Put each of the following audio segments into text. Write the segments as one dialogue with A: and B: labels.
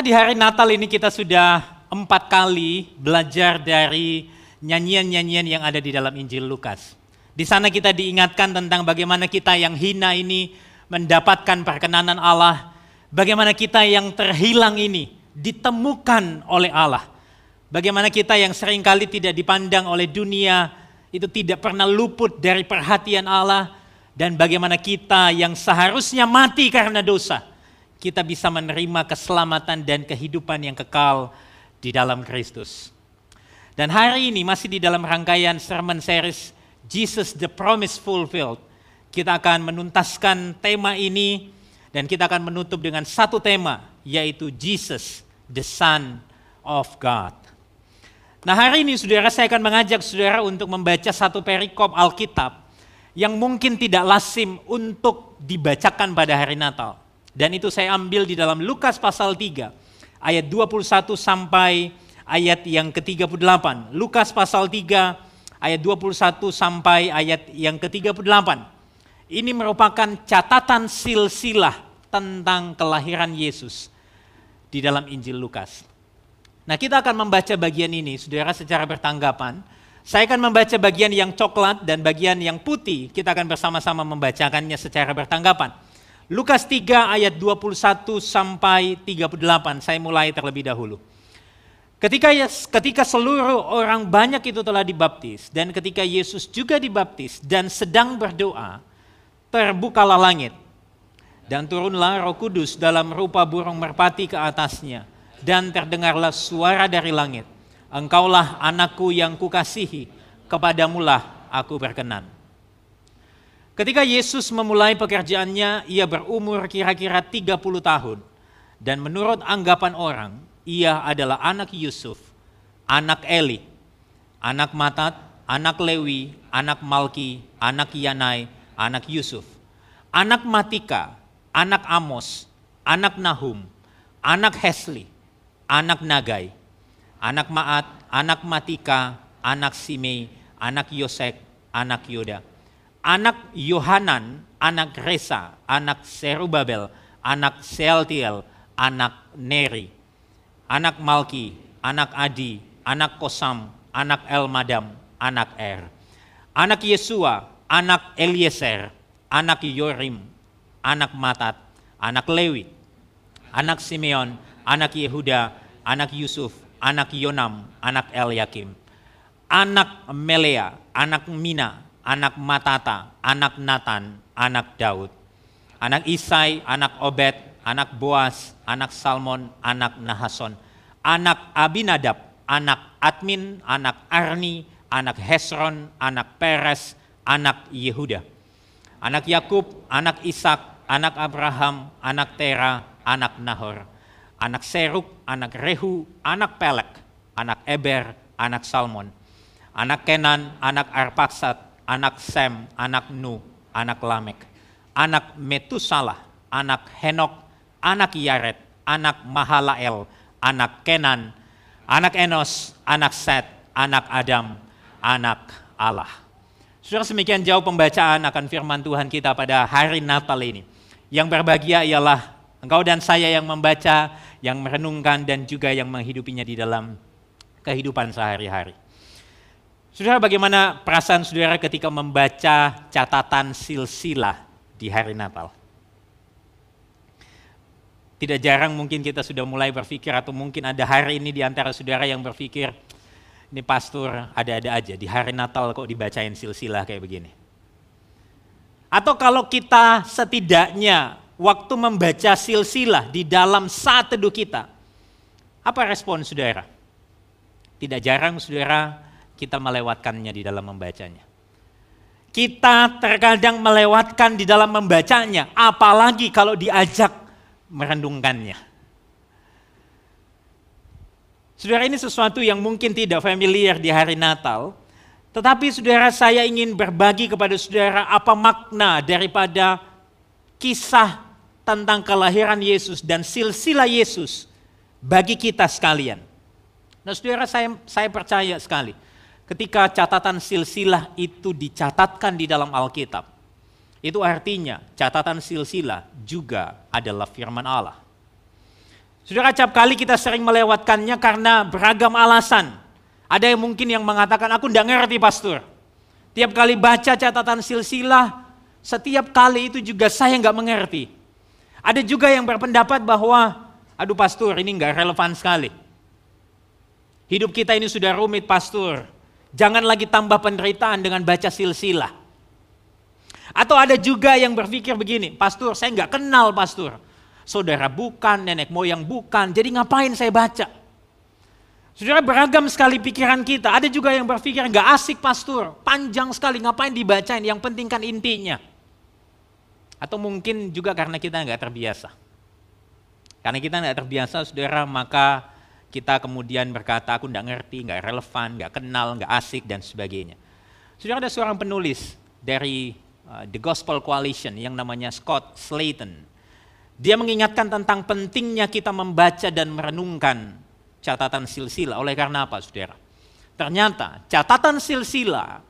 A: Saudara di hari Natal ini kita sudah empat kali belajar dari nyanyian-nyanyian yang ada di dalam Injil Lukas. Di sana kita diingatkan tentang bagaimana kita yang hina ini mendapatkan perkenanan Allah, bagaimana kita yang terhilang ini ditemukan oleh Allah. Bagaimana kita yang sering kali tidak dipandang oleh dunia itu tidak pernah luput dari perhatian Allah dan bagaimana kita yang seharusnya mati karena dosa kita bisa menerima keselamatan dan kehidupan yang kekal di dalam Kristus. Dan hari ini masih di dalam rangkaian sermon series Jesus the Promise Fulfilled. Kita akan menuntaskan tema ini dan kita akan menutup dengan satu tema yaitu Jesus the Son of God. Nah hari ini saudara saya akan mengajak saudara untuk membaca satu perikop Alkitab yang mungkin tidak lasim untuk dibacakan pada hari Natal. Dan itu saya ambil di dalam Lukas pasal 3 ayat 21 sampai ayat yang ke-38. Lukas pasal 3 ayat 21 sampai ayat yang ke-38. Ini merupakan catatan silsilah tentang kelahiran Yesus di dalam Injil Lukas. Nah, kita akan membaca bagian ini, Saudara, secara bertanggapan. Saya akan membaca bagian yang coklat dan bagian yang putih. Kita akan bersama-sama membacakannya secara bertanggapan. Lukas 3 ayat 21 sampai 38. Saya mulai terlebih dahulu. Ketika ketika seluruh orang banyak itu telah dibaptis dan ketika Yesus juga dibaptis dan sedang berdoa, terbukalah langit dan turunlah Roh Kudus dalam rupa burung merpati ke atasnya dan terdengarlah suara dari langit. Engkaulah anakku yang kukasihi, kepadamulah aku berkenan. Ketika Yesus memulai pekerjaannya, ia berumur kira-kira 30 tahun. Dan menurut anggapan orang, ia adalah anak Yusuf, anak Eli, anak Matat, anak Lewi, anak Malki, anak Yanai, anak Yusuf, anak Matika, anak Amos, anak Nahum, anak Hesli, anak Nagai, anak Maat, anak Matika, anak Simei, anak Yosek, anak Yoda anak Yohanan, anak Resa, anak Serubabel, anak Sealtiel, anak Neri, anak Malki, anak Adi, anak Kosam, anak Elmadam, anak Er, anak Yesua, anak Eliezer, anak Yorim, anak Matat, anak Lewi, anak Simeon, anak Yehuda, anak Yusuf, anak Yonam, anak Eliakim, anak Melea, anak Mina, anak Matata, anak Nathan, anak Daud, anak Isai, anak Obed, anak Boas, anak Salmon, anak Nahason, anak Abinadab, anak Admin, anak Arni, anak Hesron, anak Peres, anak Yehuda, anak Yakub, anak Ishak, anak Abraham, anak Tera, anak Nahor, anak Seruk, anak Rehu, anak Pelek, anak Eber, anak Salmon, anak Kenan, anak Arpaksat, anak Sem, anak Nu, anak Lamek, anak Metusalah, anak Henok, anak Yaret, anak Mahalael, anak Kenan, anak Enos, anak Set, anak Adam, anak Allah. Sudah semikian jauh pembacaan akan firman Tuhan kita pada hari Natal ini. Yang berbahagia ialah engkau dan saya yang membaca, yang merenungkan dan juga yang menghidupinya di dalam kehidupan sehari-hari. Saudara, bagaimana perasaan saudara ketika membaca catatan silsilah di hari Natal? Tidak jarang mungkin kita sudah mulai berpikir atau mungkin ada hari ini di antara saudara yang berpikir, ini pastor ada-ada aja, di hari Natal kok dibacain silsilah kayak begini. Atau kalau kita setidaknya waktu membaca silsilah di dalam saat teduh kita, apa respon saudara? Tidak jarang saudara kita melewatkannya di dalam membacanya. Kita terkadang melewatkan di dalam membacanya, apalagi kalau diajak merendungkannya. Saudara ini sesuatu yang mungkin tidak familiar di hari Natal, tetapi saudara saya ingin berbagi kepada saudara apa makna daripada kisah tentang kelahiran Yesus dan silsilah Yesus bagi kita sekalian. Nah saudara saya, saya percaya sekali, ketika catatan silsilah itu dicatatkan di dalam Alkitab, itu artinya catatan silsilah juga adalah firman Allah. Saudara, cap kali kita sering melewatkannya karena beragam alasan. Ada yang mungkin yang mengatakan, aku tidak ngerti pastor. Tiap kali baca catatan silsilah, setiap kali itu juga saya nggak mengerti. Ada juga yang berpendapat bahwa, aduh pastor ini nggak relevan sekali. Hidup kita ini sudah rumit pastor. Jangan lagi tambah penderitaan dengan baca silsilah. Atau ada juga yang berpikir begini, pastor saya nggak kenal pastor. Saudara bukan, nenek moyang bukan, jadi ngapain saya baca? Saudara beragam sekali pikiran kita. Ada juga yang berpikir nggak asik pastor, panjang sekali ngapain dibacain. Yang penting kan intinya. Atau mungkin juga karena kita nggak terbiasa. Karena kita nggak terbiasa, saudara, maka kita kemudian berkata aku nggak ngerti, nggak relevan, nggak kenal, nggak asik dan sebagainya. Saudara ada seorang penulis dari uh, The Gospel Coalition yang namanya Scott Slayton. Dia mengingatkan tentang pentingnya kita membaca dan merenungkan catatan silsilah. Oleh karena apa, saudara? Ternyata catatan silsilah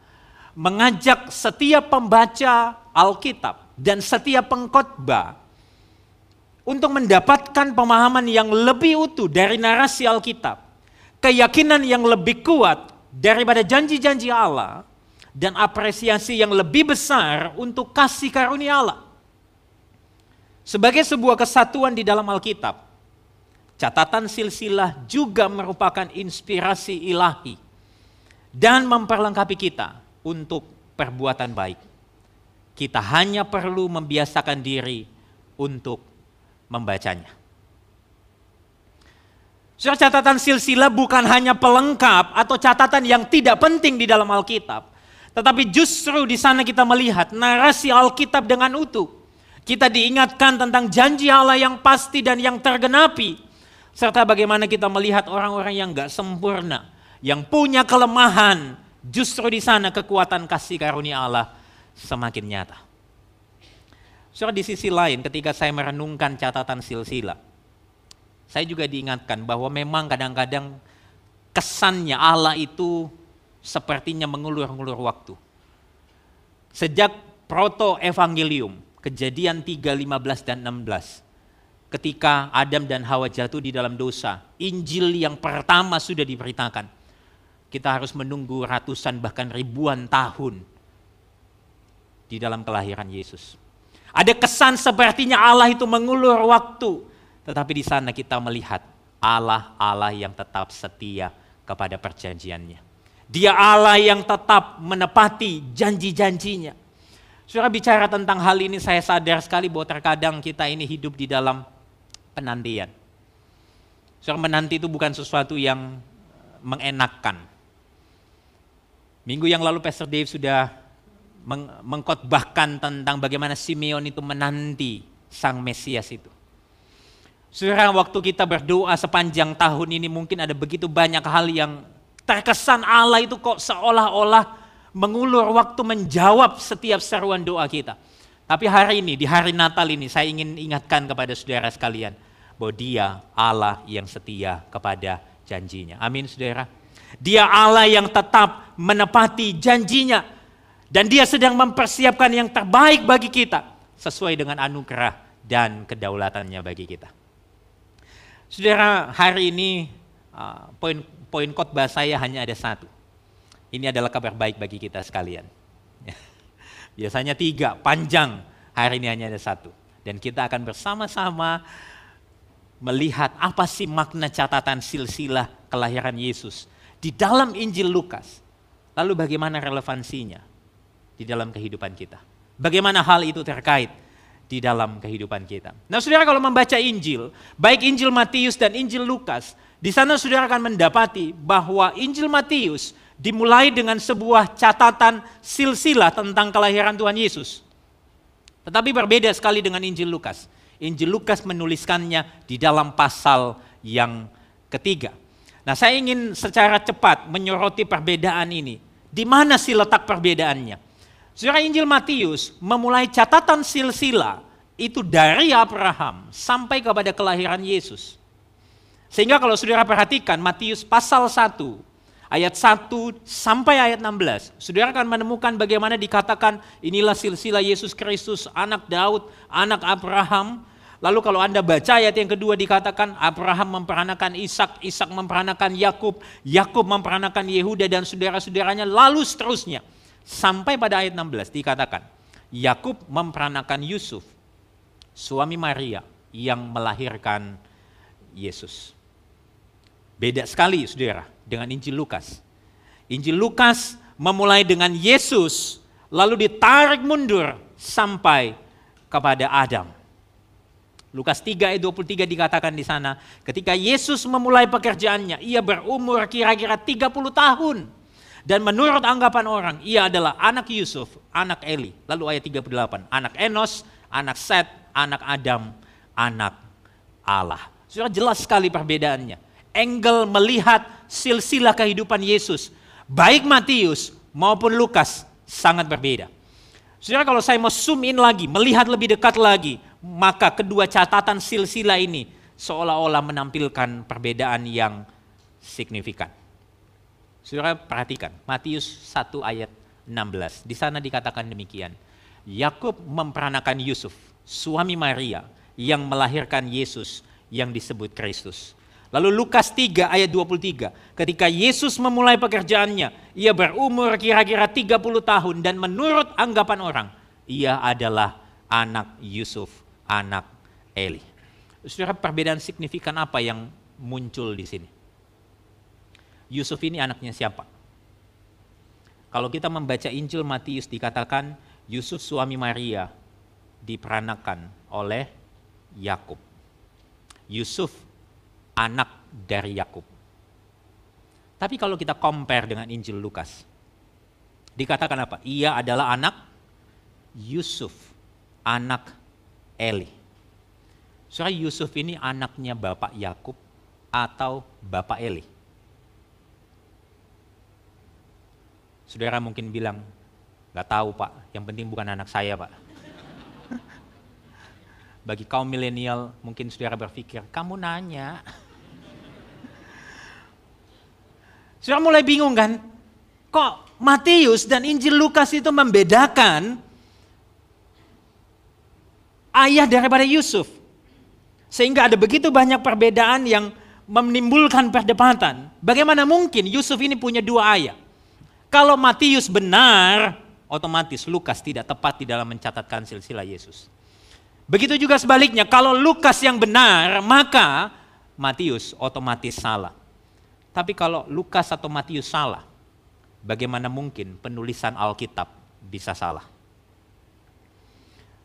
A: mengajak setiap pembaca Alkitab dan setiap pengkhotbah untuk mendapatkan pemahaman yang lebih utuh dari narasi Alkitab, keyakinan yang lebih kuat daripada janji-janji Allah, dan apresiasi yang lebih besar untuk kasih karunia Allah. Sebagai sebuah kesatuan di dalam Alkitab, Catatan silsilah juga merupakan inspirasi ilahi dan memperlengkapi kita untuk perbuatan baik. Kita hanya perlu membiasakan diri untuk membacanya. Surat catatan silsilah bukan hanya pelengkap atau catatan yang tidak penting di dalam Alkitab, tetapi justru di sana kita melihat narasi Alkitab dengan utuh. Kita diingatkan tentang janji Allah yang pasti dan yang tergenapi serta bagaimana kita melihat orang-orang yang gak sempurna, yang punya kelemahan, justru di sana kekuatan kasih karunia Allah semakin nyata. Soal di sisi lain ketika saya merenungkan catatan silsilah, saya juga diingatkan bahwa memang kadang-kadang kesannya Allah itu sepertinya mengulur-ngulur waktu. Sejak proto evangelium, kejadian 3, 15 dan 16, ketika Adam dan Hawa jatuh di dalam dosa. Injil yang pertama sudah diberitakan. Kita harus menunggu ratusan bahkan ribuan tahun di dalam kelahiran Yesus. Ada kesan sepertinya Allah itu mengulur waktu. Tetapi di sana kita melihat Allah Allah yang tetap setia kepada perjanjiannya. Dia Allah yang tetap menepati janji-janjinya. Saudara bicara tentang hal ini saya sadar sekali bahwa terkadang kita ini hidup di dalam penantian. Seorang menanti itu bukan sesuatu yang mengenakkan. Minggu yang lalu Pastor Dave sudah meng mengkotbahkan tentang bagaimana Simeon itu menanti sang Mesias itu. Saudara, waktu kita berdoa sepanjang tahun ini mungkin ada begitu banyak hal yang terkesan Allah itu kok seolah-olah mengulur waktu menjawab setiap seruan doa kita. Tapi hari ini, di hari Natal ini, saya ingin ingatkan kepada saudara sekalian bahwa dia Allah yang setia kepada janjinya. Amin saudara. Dia Allah yang tetap menepati janjinya. Dan dia sedang mempersiapkan yang terbaik bagi kita. Sesuai dengan anugerah dan kedaulatannya bagi kita. Saudara, hari ini uh, poin poin khotbah saya hanya ada satu. Ini adalah kabar baik bagi kita sekalian. Biasanya tiga, panjang. Hari ini hanya ada satu. Dan kita akan bersama-sama melihat apa sih makna catatan silsilah kelahiran Yesus di dalam Injil Lukas. Lalu bagaimana relevansinya di dalam kehidupan kita. Bagaimana hal itu terkait di dalam kehidupan kita. Nah saudara kalau membaca Injil, baik Injil Matius dan Injil Lukas, di sana saudara akan mendapati bahwa Injil Matius dimulai dengan sebuah catatan silsilah tentang kelahiran Tuhan Yesus. Tetapi berbeda sekali dengan Injil Lukas. Injil Lukas menuliskannya di dalam pasal yang ketiga. Nah, saya ingin secara cepat menyoroti perbedaan ini. Di mana sih letak perbedaannya? Saudara Injil Matius memulai catatan silsilah itu dari Abraham sampai kepada kelahiran Yesus. Sehingga kalau saudara perhatikan Matius pasal 1 ayat 1 sampai ayat 16, saudara akan menemukan bagaimana dikatakan inilah silsilah Yesus Kristus, anak Daud, anak Abraham, Lalu kalau Anda baca ayat yang kedua dikatakan Abraham memperanakan Ishak, Ishak memperanakan Yakub, Yakub memperanakan Yehuda dan saudara-saudaranya, lalu seterusnya. Sampai pada ayat 16 dikatakan, Yakub memperanakan Yusuf, suami Maria yang melahirkan Yesus. Beda sekali saudara dengan Injil Lukas. Injil Lukas memulai dengan Yesus, lalu ditarik mundur sampai kepada Adam. Lukas 3 ayat 23 dikatakan di sana, ketika Yesus memulai pekerjaannya, ia berumur kira-kira 30 tahun. Dan menurut anggapan orang, ia adalah anak Yusuf, anak Eli. Lalu ayat 38, anak Enos, anak Set, anak Adam, anak Allah. Sudah jelas sekali perbedaannya. Engel melihat silsilah kehidupan Yesus. Baik Matius maupun Lukas sangat berbeda. Saudara kalau saya mau zoom in lagi, melihat lebih dekat lagi, maka kedua catatan silsilah ini seolah-olah menampilkan perbedaan yang signifikan. Saudara perhatikan, Matius 1 ayat 16. Di sana dikatakan demikian. Yakub memperanakan Yusuf, suami Maria, yang melahirkan Yesus yang disebut Kristus. Lalu Lukas 3 ayat 23, ketika Yesus memulai pekerjaannya, ia berumur kira-kira 30 tahun dan menurut anggapan orang, ia adalah anak Yusuf anak Eli. Saudara, perbedaan signifikan apa yang muncul di sini? Yusuf ini anaknya siapa? Kalau kita membaca Injil Matius dikatakan Yusuf suami Maria diperanakan oleh Yakub. Yusuf anak dari Yakub. Tapi kalau kita compare dengan Injil Lukas, dikatakan apa? Ia adalah anak Yusuf, anak Eli. Soalnya Yusuf ini anaknya Bapak Yakub atau Bapak Eli. Saudara mungkin bilang, nggak tahu pak, yang penting bukan anak saya pak. Bagi kaum milenial mungkin saudara berpikir, kamu nanya. Saudara mulai bingung kan? Kok Matius dan Injil Lukas itu membedakan ayah daripada Yusuf. Sehingga ada begitu banyak perbedaan yang menimbulkan perdebatan. Bagaimana mungkin Yusuf ini punya dua ayah? Kalau Matius benar, otomatis Lukas tidak tepat di dalam mencatatkan silsilah Yesus. Begitu juga sebaliknya, kalau Lukas yang benar, maka Matius otomatis salah. Tapi kalau Lukas atau Matius salah, bagaimana mungkin penulisan Alkitab bisa salah?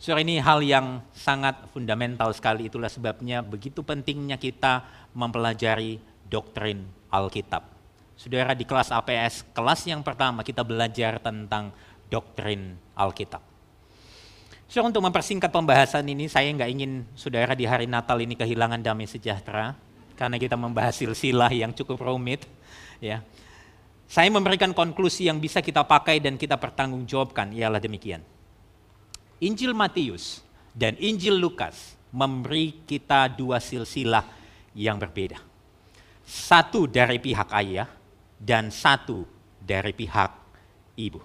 A: Saudara ini hal yang sangat fundamental sekali, itulah sebabnya begitu pentingnya kita mempelajari doktrin Alkitab. Saudara di kelas APS, kelas yang pertama kita belajar tentang doktrin Alkitab. Saudara untuk mempersingkat pembahasan ini, saya nggak ingin saudara di hari Natal ini kehilangan damai sejahtera, karena kita membahas silsilah yang cukup rumit. Ya, saya memberikan konklusi yang bisa kita pakai dan kita pertanggungjawabkan, ialah demikian Injil Matius dan Injil Lukas memberi kita dua silsilah yang berbeda. Satu dari pihak ayah dan satu dari pihak ibu.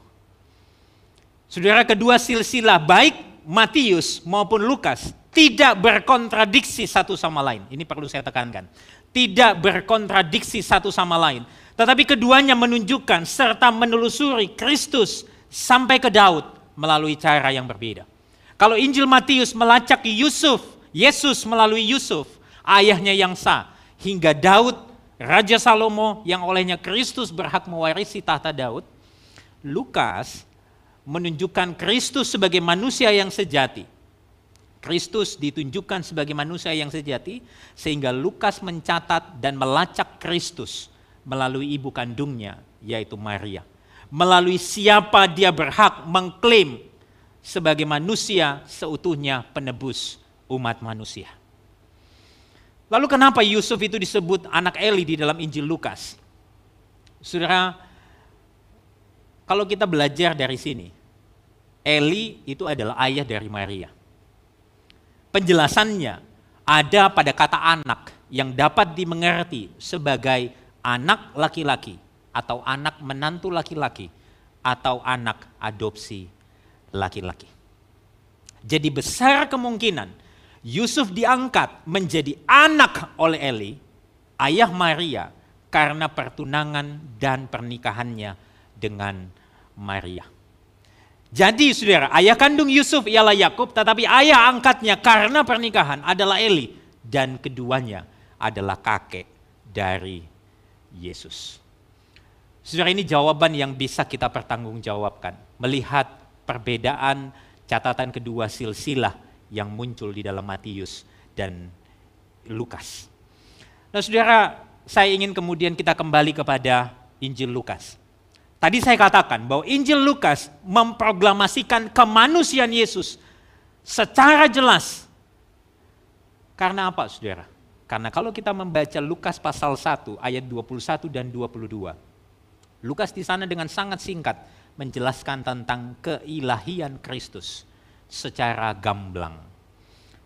A: Saudara kedua silsilah baik Matius maupun Lukas tidak berkontradiksi satu sama lain. Ini perlu saya tekankan. Tidak berkontradiksi satu sama lain. Tetapi keduanya menunjukkan serta menelusuri Kristus sampai ke Daud melalui cara yang berbeda. Kalau Injil Matius melacak Yusuf, Yesus melalui Yusuf, ayahnya yang sah, hingga Daud, Raja Salomo yang olehnya Kristus berhak mewarisi tahta Daud, Lukas menunjukkan Kristus sebagai manusia yang sejati. Kristus ditunjukkan sebagai manusia yang sejati, sehingga Lukas mencatat dan melacak Kristus melalui ibu kandungnya, yaitu Maria. Melalui siapa dia berhak mengklaim sebagai manusia seutuhnya penebus umat manusia. Lalu kenapa Yusuf itu disebut anak Eli di dalam Injil Lukas? Saudara, kalau kita belajar dari sini, Eli itu adalah ayah dari Maria. Penjelasannya ada pada kata anak yang dapat dimengerti sebagai anak laki-laki atau anak menantu laki-laki atau anak adopsi laki-laki. Jadi besar kemungkinan Yusuf diangkat menjadi anak oleh Eli, ayah Maria, karena pertunangan dan pernikahannya dengan Maria. Jadi saudara, ayah kandung Yusuf ialah Yakub, tetapi ayah angkatnya karena pernikahan adalah Eli. Dan keduanya adalah kakek dari Yesus. Saudara ini jawaban yang bisa kita pertanggungjawabkan. Melihat perbedaan catatan kedua silsilah yang muncul di dalam Matius dan Lukas. Nah saudara, saya ingin kemudian kita kembali kepada Injil Lukas. Tadi saya katakan bahwa Injil Lukas memproklamasikan kemanusiaan Yesus secara jelas. Karena apa saudara? Karena kalau kita membaca Lukas pasal 1 ayat 21 dan 22. Lukas di sana dengan sangat singkat menjelaskan tentang keilahian Kristus secara gamblang.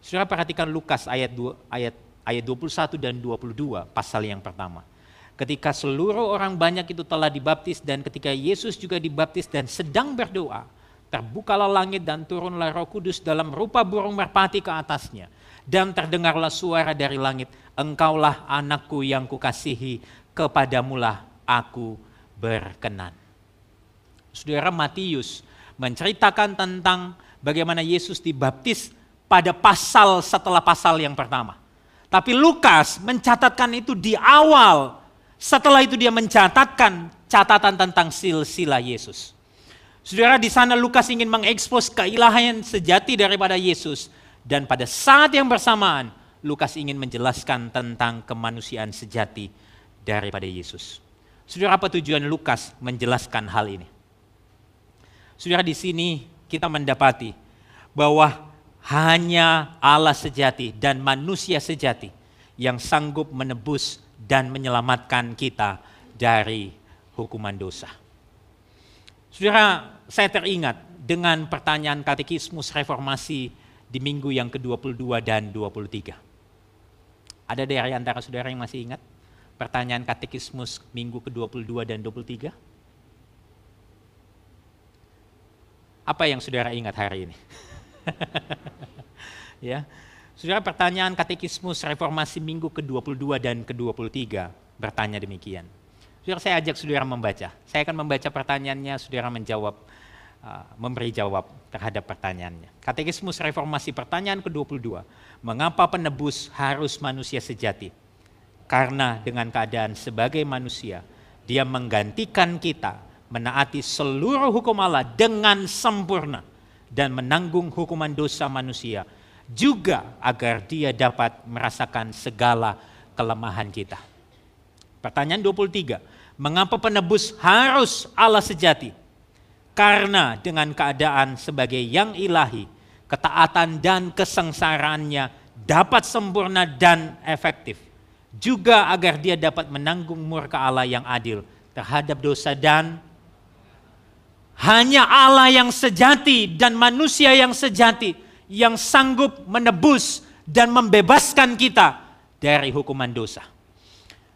A: Saudara perhatikan Lukas ayat 2, ayat ayat 21 dan 22 pasal yang pertama. Ketika seluruh orang banyak itu telah dibaptis dan ketika Yesus juga dibaptis dan sedang berdoa, terbukalah langit dan turunlah Roh Kudus dalam rupa burung merpati ke atasnya. Dan terdengarlah suara dari langit, Engkaulah anakku yang kukasihi, kepadamulah aku berkenan. Saudara Matius menceritakan tentang bagaimana Yesus dibaptis pada pasal setelah pasal yang pertama. Tapi Lukas mencatatkan itu di awal. Setelah itu dia mencatatkan catatan tentang silsilah Yesus. Saudara di sana Lukas ingin mengekspos keilahian sejati daripada Yesus dan pada saat yang bersamaan Lukas ingin menjelaskan tentang kemanusiaan sejati daripada Yesus. Saudara apa tujuan Lukas menjelaskan hal ini? Saudara di sini kita mendapati bahwa hanya Allah sejati dan manusia sejati yang sanggup menebus dan menyelamatkan kita dari hukuman dosa. Saudara, saya teringat dengan pertanyaan katekismus reformasi di minggu yang ke-22 dan 23. Ada dari antara saudara yang masih ingat pertanyaan katekismus minggu ke-22 dan 23? Apa yang saudara ingat hari ini? ya. Saudara pertanyaan katekismus reformasi minggu ke-22 dan ke-23 bertanya demikian. Saudara saya ajak saudara membaca. Saya akan membaca pertanyaannya, saudara menjawab, uh, memberi jawab terhadap pertanyaannya. Katekismus reformasi pertanyaan ke-22. Mengapa penebus harus manusia sejati? Karena dengan keadaan sebagai manusia, dia menggantikan kita menaati seluruh hukum Allah dengan sempurna dan menanggung hukuman dosa manusia juga agar dia dapat merasakan segala kelemahan kita. Pertanyaan 23, mengapa penebus harus Allah sejati? Karena dengan keadaan sebagai yang ilahi, ketaatan dan kesengsaraannya dapat sempurna dan efektif. Juga agar dia dapat menanggung murka Allah yang adil terhadap dosa dan hanya Allah yang sejati dan manusia yang sejati yang sanggup menebus dan membebaskan kita dari hukuman dosa.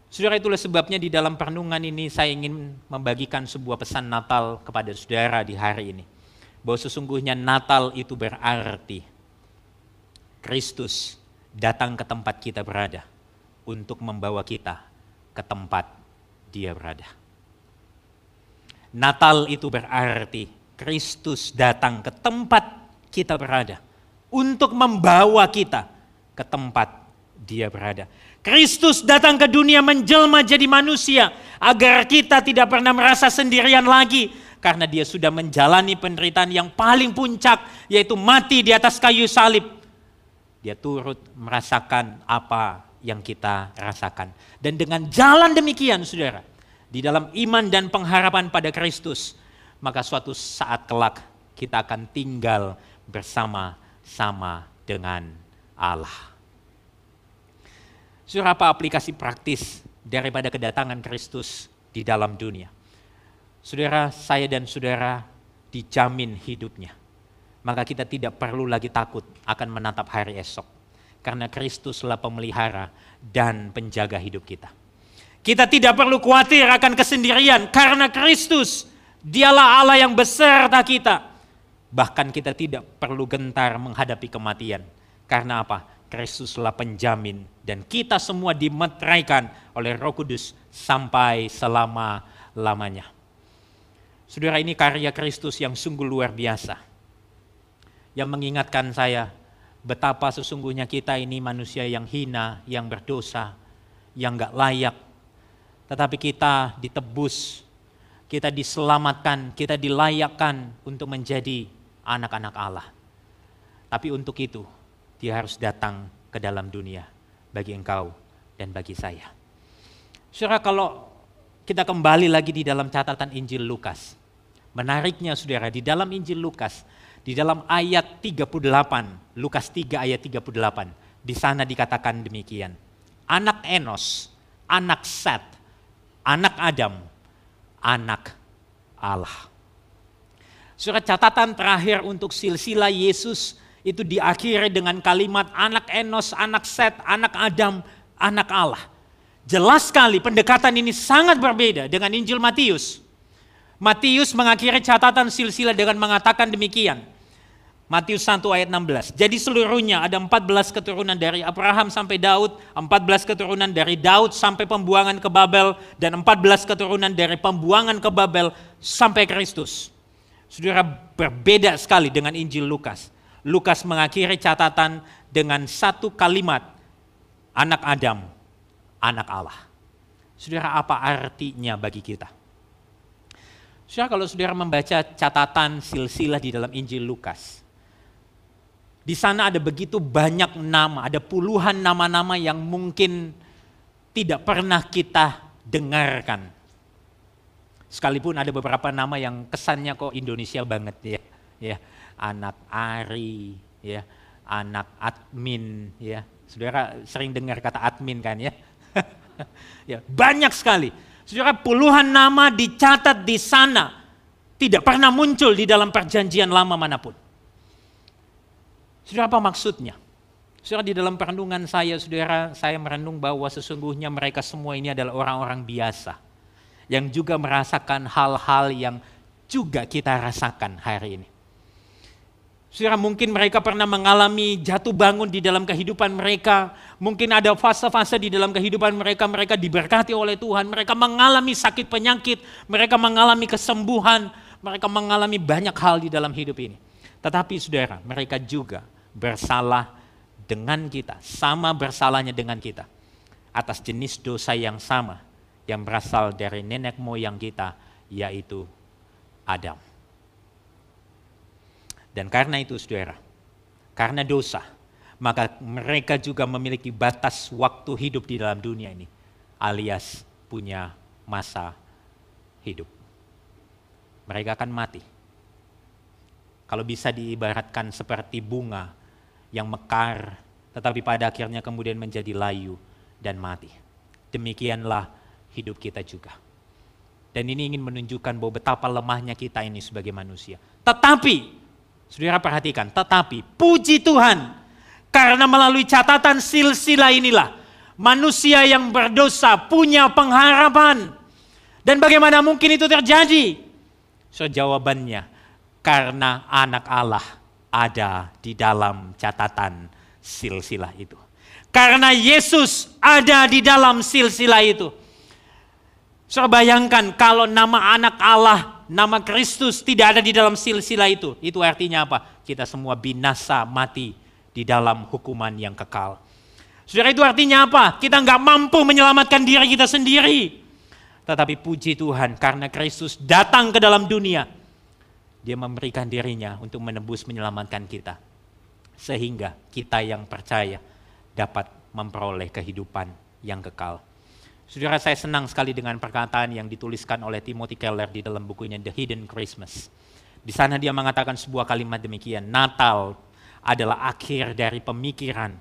A: Saudara itulah sebabnya di dalam perenungan ini saya ingin membagikan sebuah pesan Natal kepada saudara di hari ini. Bahwa sesungguhnya Natal itu berarti Kristus datang ke tempat kita berada untuk membawa kita ke tempat dia berada. Natal itu berarti Kristus datang ke tempat kita berada untuk membawa kita ke tempat dia berada. Kristus datang ke dunia menjelma jadi manusia agar kita tidak pernah merasa sendirian lagi karena dia sudah menjalani penderitaan yang paling puncak yaitu mati di atas kayu salib. Dia turut merasakan apa yang kita rasakan. Dan dengan jalan demikian saudara, di dalam iman dan pengharapan pada Kristus, maka suatu saat kelak kita akan tinggal bersama-sama dengan Allah. Surah apa aplikasi praktis daripada kedatangan Kristus di dalam dunia? Saudara, saya dan saudara dijamin hidupnya. Maka kita tidak perlu lagi takut akan menatap hari esok. Karena Kristuslah pemelihara dan penjaga hidup kita. Kita tidak perlu khawatir akan kesendirian karena Kristus dialah Allah yang beserta kita. Bahkan kita tidak perlu gentar menghadapi kematian Karena apa? Kristuslah penjamin dan kita semua dimeteraikan oleh Roh Kudus sampai selama-lamanya. Saudara ini karya Kristus yang sungguh luar biasa. Yang mengingatkan saya betapa sesungguhnya kita ini manusia yang hina, yang berdosa, yang gak layak. Tetapi kita ditebus, kita diselamatkan, kita dilayakkan untuk menjadi anak-anak Allah. Tapi untuk itu, dia harus datang ke dalam dunia bagi engkau dan bagi saya. Saudara, kalau kita kembali lagi di dalam catatan Injil Lukas. Menariknya saudara, di dalam Injil Lukas, di dalam ayat 38, Lukas 3 ayat 38, di sana dikatakan demikian. Anak Enos, anak Set, anak Adam, anak Allah. Surat catatan terakhir untuk silsilah Yesus itu diakhiri dengan kalimat anak Enos, anak Set, anak Adam, anak Allah. Jelas sekali pendekatan ini sangat berbeda dengan Injil Matius. Matius mengakhiri catatan silsilah dengan mengatakan demikian. Matius 1 ayat 16. Jadi seluruhnya ada 14 keturunan dari Abraham sampai Daud, 14 keturunan dari Daud sampai pembuangan ke Babel, dan 14 keturunan dari pembuangan ke Babel sampai Kristus. Saudara berbeda sekali dengan Injil Lukas. Lukas mengakhiri catatan dengan satu kalimat, anak Adam, anak Allah. Saudara apa artinya bagi kita? Saudara kalau saudara membaca catatan silsilah di dalam Injil Lukas, di sana ada begitu banyak nama, ada puluhan nama-nama yang mungkin tidak pernah kita dengarkan. Sekalipun ada beberapa nama yang kesannya kok Indonesia banget ya. Ya, anak Ari, ya, anak admin, ya. Saudara sering dengar kata admin kan ya? ya, banyak sekali. Saudara puluhan nama dicatat di sana tidak pernah muncul di dalam perjanjian lama mana pun. Saudara apa maksudnya? Saudara di dalam perenungan saya, saudara, saya merenung bahwa sesungguhnya mereka semua ini adalah orang-orang biasa. Yang juga merasakan hal-hal yang juga kita rasakan hari ini. Saudara mungkin mereka pernah mengalami jatuh bangun di dalam kehidupan mereka. Mungkin ada fase-fase di dalam kehidupan mereka, mereka diberkati oleh Tuhan. Mereka mengalami sakit penyakit, mereka mengalami kesembuhan, mereka mengalami banyak hal di dalam hidup ini. Tetapi saudara, mereka juga bersalah dengan kita, sama bersalahnya dengan kita atas jenis dosa yang sama yang berasal dari nenek moyang kita yaitu Adam. Dan karena itu saudara, karena dosa, maka mereka juga memiliki batas waktu hidup di dalam dunia ini, alias punya masa hidup. Mereka akan mati. Kalau bisa diibaratkan seperti bunga yang mekar, tetapi pada akhirnya kemudian menjadi layu dan mati. Demikianlah hidup kita juga. Dan ini ingin menunjukkan bahwa betapa lemahnya kita ini sebagai manusia. Tetapi, saudara perhatikan, tetapi puji Tuhan, karena melalui catatan silsilah inilah, manusia yang berdosa punya pengharapan. Dan bagaimana mungkin itu terjadi? So jawabannya, karena anak Allah ada di dalam catatan silsilah itu. Karena Yesus ada di dalam silsilah itu. So bayangkan kalau nama anak Allah, nama Kristus tidak ada di dalam silsilah itu. Itu artinya apa? Kita semua binasa mati di dalam hukuman yang kekal. Saudara itu artinya apa? Kita nggak mampu menyelamatkan diri kita sendiri. Tetapi puji Tuhan karena Kristus datang ke dalam dunia dia memberikan dirinya untuk menebus menyelamatkan kita. Sehingga kita yang percaya dapat memperoleh kehidupan yang kekal. Saudara saya senang sekali dengan perkataan yang dituliskan oleh Timothy Keller di dalam bukunya The Hidden Christmas. Di sana dia mengatakan sebuah kalimat demikian, Natal adalah akhir dari pemikiran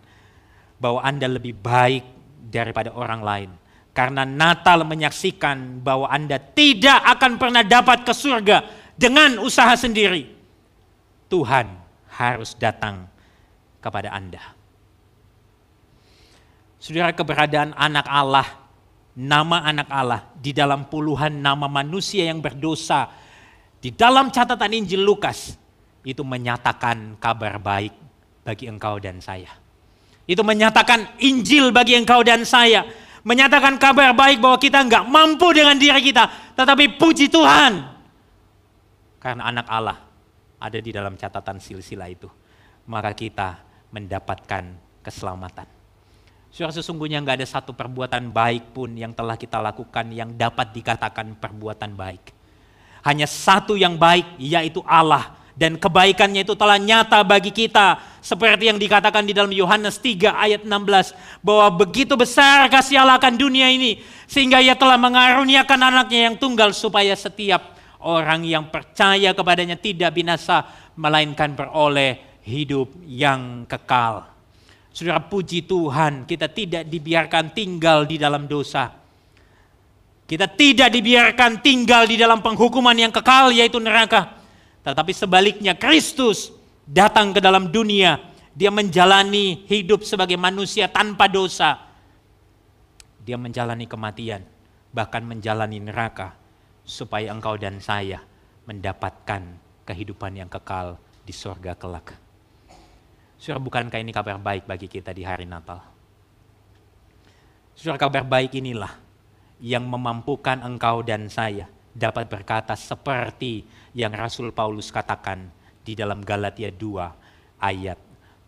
A: bahwa Anda lebih baik daripada orang lain. Karena Natal menyaksikan bahwa Anda tidak akan pernah dapat ke surga dengan usaha sendiri. Tuhan harus datang kepada Anda. Saudara keberadaan anak Allah, nama anak Allah di dalam puluhan nama manusia yang berdosa di dalam catatan Injil Lukas itu menyatakan kabar baik bagi engkau dan saya. Itu menyatakan Injil bagi engkau dan saya. Menyatakan kabar baik bahwa kita nggak mampu dengan diri kita. Tetapi puji Tuhan. Karena anak Allah ada di dalam catatan silsilah itu. Maka kita mendapatkan keselamatan. Saudara sesungguhnya nggak ada satu perbuatan baik pun yang telah kita lakukan yang dapat dikatakan perbuatan baik. Hanya satu yang baik yaitu Allah dan kebaikannya itu telah nyata bagi kita seperti yang dikatakan di dalam Yohanes 3 ayat 16 bahwa begitu besar kasih Allah akan dunia ini sehingga ia telah mengaruniakan anaknya yang tunggal supaya setiap orang yang percaya kepadanya tidak binasa melainkan beroleh hidup yang kekal. Saudara puji Tuhan, kita tidak dibiarkan tinggal di dalam dosa. Kita tidak dibiarkan tinggal di dalam penghukuman yang kekal yaitu neraka. Tetapi sebaliknya Kristus datang ke dalam dunia. Dia menjalani hidup sebagai manusia tanpa dosa. Dia menjalani kematian, bahkan menjalani neraka supaya engkau dan saya mendapatkan kehidupan yang kekal di surga kelak. Saudara, bukankah ini kabar baik bagi kita di hari Natal? Saudara, kabar baik inilah yang memampukan engkau dan saya dapat berkata seperti yang Rasul Paulus katakan di dalam Galatia 2 ayat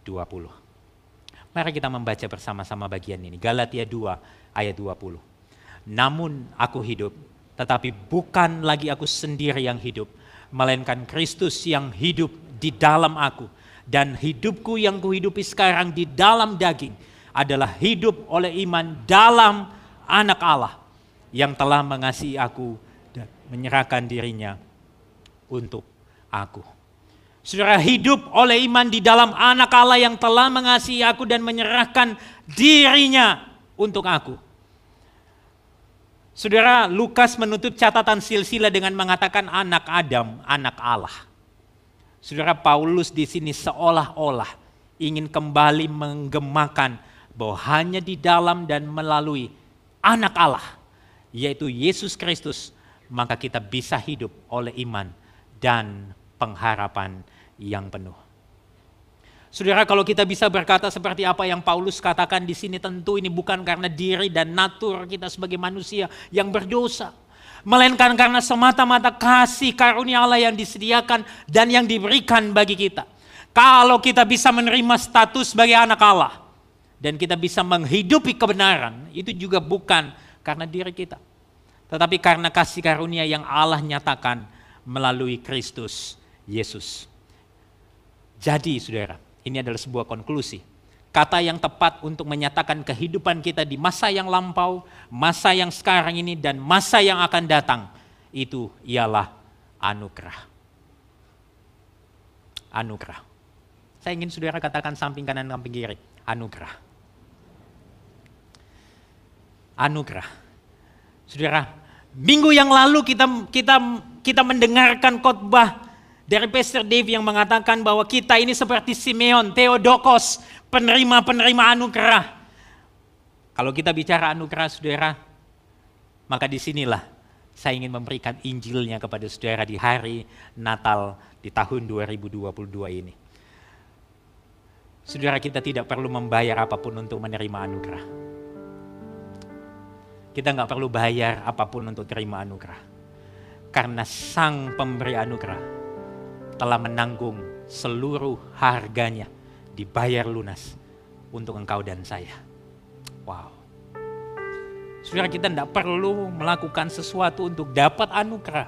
A: 20. Mari kita membaca bersama-sama bagian ini. Galatia 2 ayat 20. Namun aku hidup, tetapi bukan lagi aku sendiri yang hidup, melainkan Kristus yang hidup di dalam aku dan hidupku yang kuhidupi sekarang di dalam daging adalah hidup oleh iman dalam anak Allah yang telah mengasihi aku dan menyerahkan dirinya untuk aku. Saudara hidup oleh iman di dalam anak Allah yang telah mengasihi aku dan menyerahkan dirinya untuk aku. Saudara, Lukas menutup catatan silsilah dengan mengatakan anak Adam, anak Allah. Saudara Paulus di sini seolah-olah ingin kembali menggemakan bahwa hanya di dalam dan melalui anak Allah, yaitu Yesus Kristus, maka kita bisa hidup oleh iman dan pengharapan yang penuh. Saudara, kalau kita bisa berkata seperti apa yang Paulus katakan di sini, tentu ini bukan karena diri dan natur kita sebagai manusia yang berdosa, melainkan karena semata-mata kasih karunia Allah yang disediakan dan yang diberikan bagi kita. Kalau kita bisa menerima status sebagai anak Allah dan kita bisa menghidupi kebenaran, itu juga bukan karena diri kita, tetapi karena kasih karunia yang Allah nyatakan melalui Kristus Yesus. Jadi, saudara, ini adalah sebuah konklusi kata yang tepat untuk menyatakan kehidupan kita di masa yang lampau, masa yang sekarang ini, dan masa yang akan datang. Itu ialah anugerah. Anugerah. Saya ingin saudara katakan samping kanan samping kiri. Anugerah. Anugerah. Saudara, minggu yang lalu kita kita kita mendengarkan khotbah dari Pastor Dave yang mengatakan bahwa kita ini seperti Simeon, Theodokos, penerima-penerima anugerah. Kalau kita bicara anugerah saudara, maka di sinilah saya ingin memberikan Injilnya kepada saudara di hari Natal di tahun 2022 ini. Saudara kita tidak perlu membayar apa pun untuk menerima anugerah. Kita nggak perlu bayar apa pun untuk terima anugerah. Karena sang pemberi anugerah telah menanggung seluruh harganya dibayar lunas untuk engkau dan saya. Wow. Saudara kita tidak perlu melakukan sesuatu untuk dapat anugerah.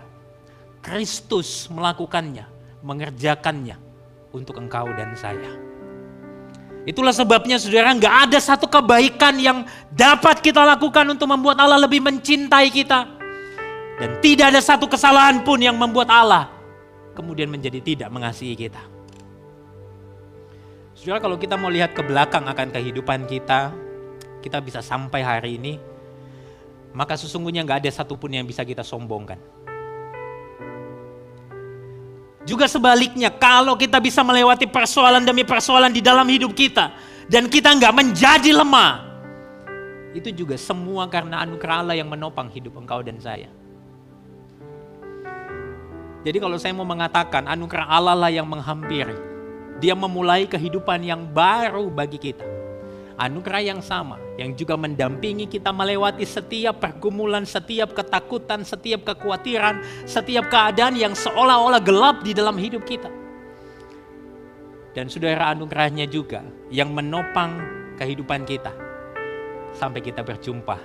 A: Kristus melakukannya, mengerjakannya untuk engkau dan saya. Itulah sebabnya saudara nggak ada satu kebaikan yang dapat kita lakukan untuk membuat Allah lebih mencintai kita. Dan tidak ada satu kesalahan pun yang membuat Allah kemudian menjadi tidak mengasihi kita. Saudara kalau kita mau lihat ke belakang akan kehidupan kita, kita bisa sampai hari ini, maka sesungguhnya nggak ada satupun yang bisa kita sombongkan. Juga sebaliknya, kalau kita bisa melewati persoalan demi persoalan di dalam hidup kita, dan kita nggak menjadi lemah, itu juga semua karena anugerah Allah yang menopang hidup engkau dan saya. Jadi kalau saya mau mengatakan anugerah Allah lah yang menghampiri Dia memulai kehidupan yang baru bagi kita. Anugerah yang sama yang juga mendampingi kita melewati setiap pergumulan, setiap ketakutan, setiap kekhawatiran, setiap keadaan yang seolah-olah gelap di dalam hidup kita. Dan saudara anugerahnya juga yang menopang kehidupan kita sampai kita berjumpa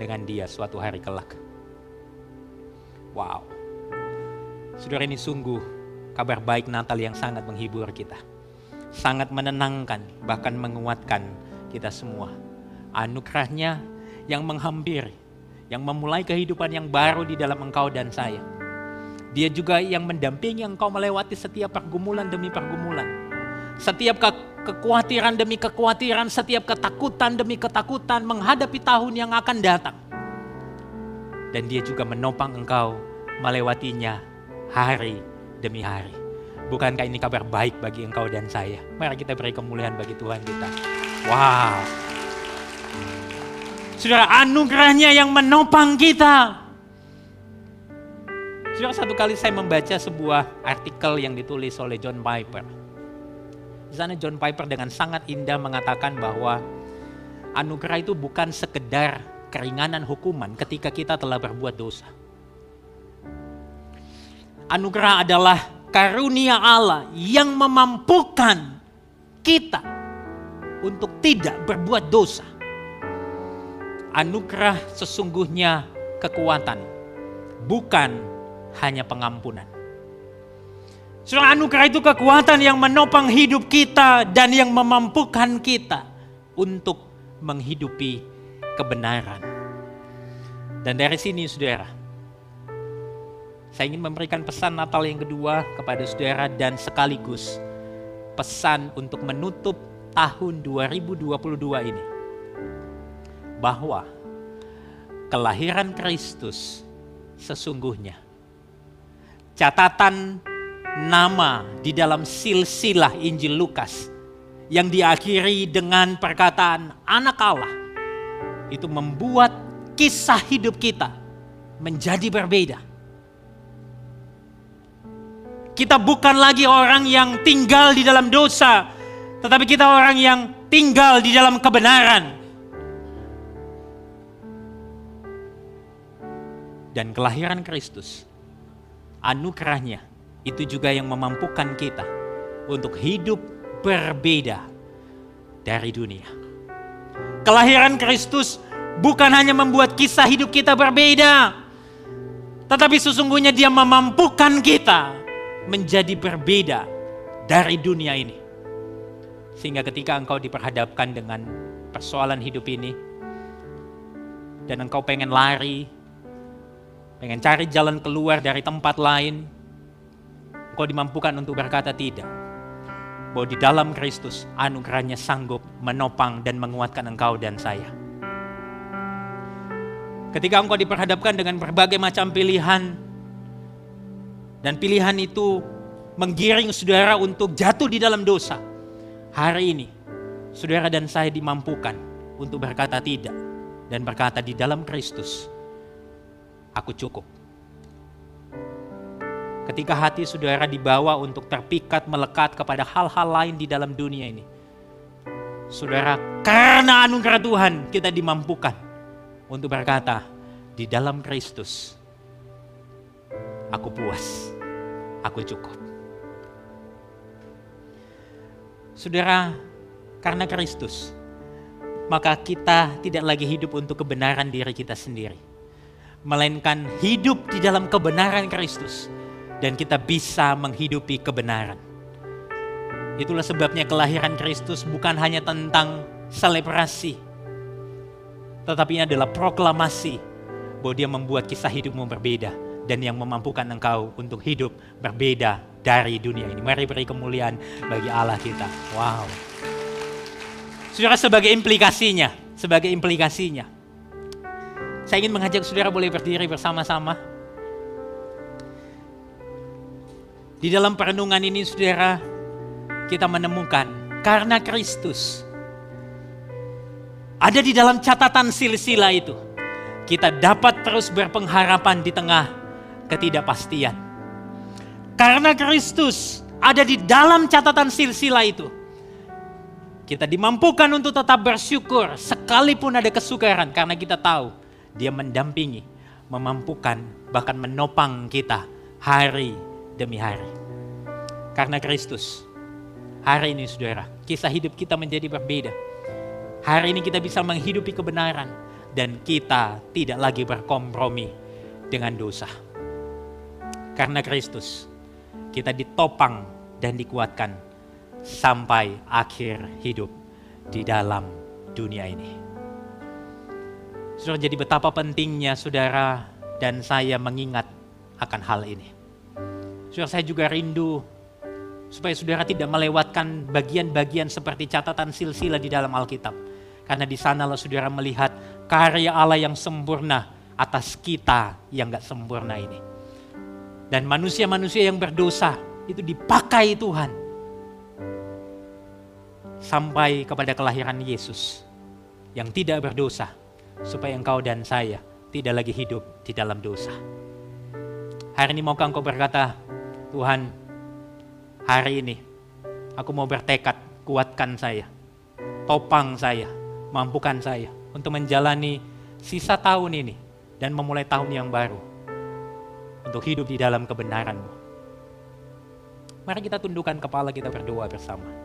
A: dengan dia suatu hari kelak. Wow. Saudara ini sungguh kabar baik Natal yang sangat menghibur kita. Sangat menenangkan, bahkan menguatkan kita semua. Anugerahnya yang menghampiri, yang memulai kehidupan yang baru di dalam engkau dan saya. Dia juga yang mendampingi engkau melewati setiap pergumulan demi pergumulan. Setiap ke kekhawatiran demi kekhawatiran, setiap ketakutan demi ketakutan menghadapi tahun yang akan datang. Dan dia juga menopang engkau melewatinya hari demi hari. Bukankah ini kabar baik bagi engkau dan saya? Mari kita beri kemuliaan bagi Tuhan kita. Wow. Saudara, anugerahnya yang menopang kita. Saudara, satu kali saya membaca sebuah artikel yang ditulis oleh John Piper. Di sana John Piper dengan sangat indah mengatakan bahwa anugerah itu bukan sekedar keringanan hukuman ketika kita telah berbuat dosa Anugerah adalah karunia Allah yang memampukan kita untuk tidak berbuat dosa. Anugerah sesungguhnya kekuatan, bukan hanya pengampunan. Surah anugerah itu kekuatan yang menopang hidup kita dan yang memampukan kita untuk menghidupi kebenaran. Dan dari sini saudara, saya ingin memberikan pesan Natal yang kedua kepada saudara dan sekaligus pesan untuk menutup tahun 2022 ini. Bahwa kelahiran Kristus sesungguhnya catatan nama di dalam silsilah Injil Lukas yang diakhiri dengan perkataan anak Allah itu membuat kisah hidup kita menjadi berbeda kita bukan lagi orang yang tinggal di dalam dosa, tetapi kita orang yang tinggal di dalam kebenaran. Dan kelahiran Kristus, anugerahnya itu juga yang memampukan kita untuk hidup berbeda dari dunia. Kelahiran Kristus bukan hanya membuat kisah hidup kita berbeda, tetapi sesungguhnya Dia memampukan kita menjadi berbeda dari dunia ini. Sehingga ketika engkau diperhadapkan dengan persoalan hidup ini, dan engkau pengen lari, pengen cari jalan keluar dari tempat lain, engkau dimampukan untuk berkata tidak. Bahwa di dalam Kristus anugerahnya sanggup menopang dan menguatkan engkau dan saya. Ketika engkau diperhadapkan dengan berbagai macam pilihan, dan pilihan itu menggiring saudara untuk jatuh di dalam dosa. Hari ini, saudara dan saya dimampukan untuk berkata tidak dan berkata di dalam Kristus, aku cukup. Ketika hati saudara dibawa untuk terpikat melekat kepada hal-hal lain di dalam dunia ini. Saudara, karena anugerah Tuhan kita dimampukan untuk berkata, di dalam Kristus, aku puas aku cukup. Saudara, karena Kristus, maka kita tidak lagi hidup untuk kebenaran diri kita sendiri. Melainkan hidup di dalam kebenaran Kristus. Dan kita bisa menghidupi kebenaran. Itulah sebabnya kelahiran Kristus bukan hanya tentang selebrasi. Tetapi ini adalah proklamasi bahwa dia membuat kisah hidupmu berbeda dan yang memampukan engkau untuk hidup berbeda dari dunia ini. Mari beri kemuliaan bagi Allah kita. Wow. Saudara sebagai implikasinya, sebagai implikasinya. Saya ingin mengajak saudara boleh berdiri bersama-sama. Di dalam perenungan ini saudara, kita menemukan karena Kristus ada di dalam catatan silsilah itu. Kita dapat terus berpengharapan di tengah ketidakpastian. Karena Kristus ada di dalam catatan silsilah itu. Kita dimampukan untuk tetap bersyukur sekalipun ada kesukaran karena kita tahu dia mendampingi, memampukan, bahkan menopang kita hari demi hari. Karena Kristus, hari ini saudara, kisah hidup kita menjadi berbeda. Hari ini kita bisa menghidupi kebenaran dan kita tidak lagi berkompromi dengan dosa. Karena Kristus, kita ditopang dan dikuatkan sampai akhir hidup di dalam dunia ini. Saudara, jadi betapa pentingnya saudara dan saya mengingat akan hal ini. Saudara, saya juga rindu supaya saudara tidak melewatkan bagian-bagian seperti catatan silsilah di dalam Alkitab. Karena di sanalah saudara melihat karya Allah yang sempurna atas kita yang gak sempurna ini. Dan manusia-manusia yang berdosa itu dipakai Tuhan sampai kepada kelahiran Yesus yang tidak berdosa, supaya engkau dan saya tidak lagi hidup di dalam dosa. Hari ini maukah engkau berkata, Tuhan, hari ini aku mau bertekad, kuatkan saya, topang saya, mampukan saya untuk menjalani sisa tahun ini dan memulai tahun yang baru untuk hidup di dalam kebenaranmu. Mari kita tundukkan kepala kita berdoa bersama.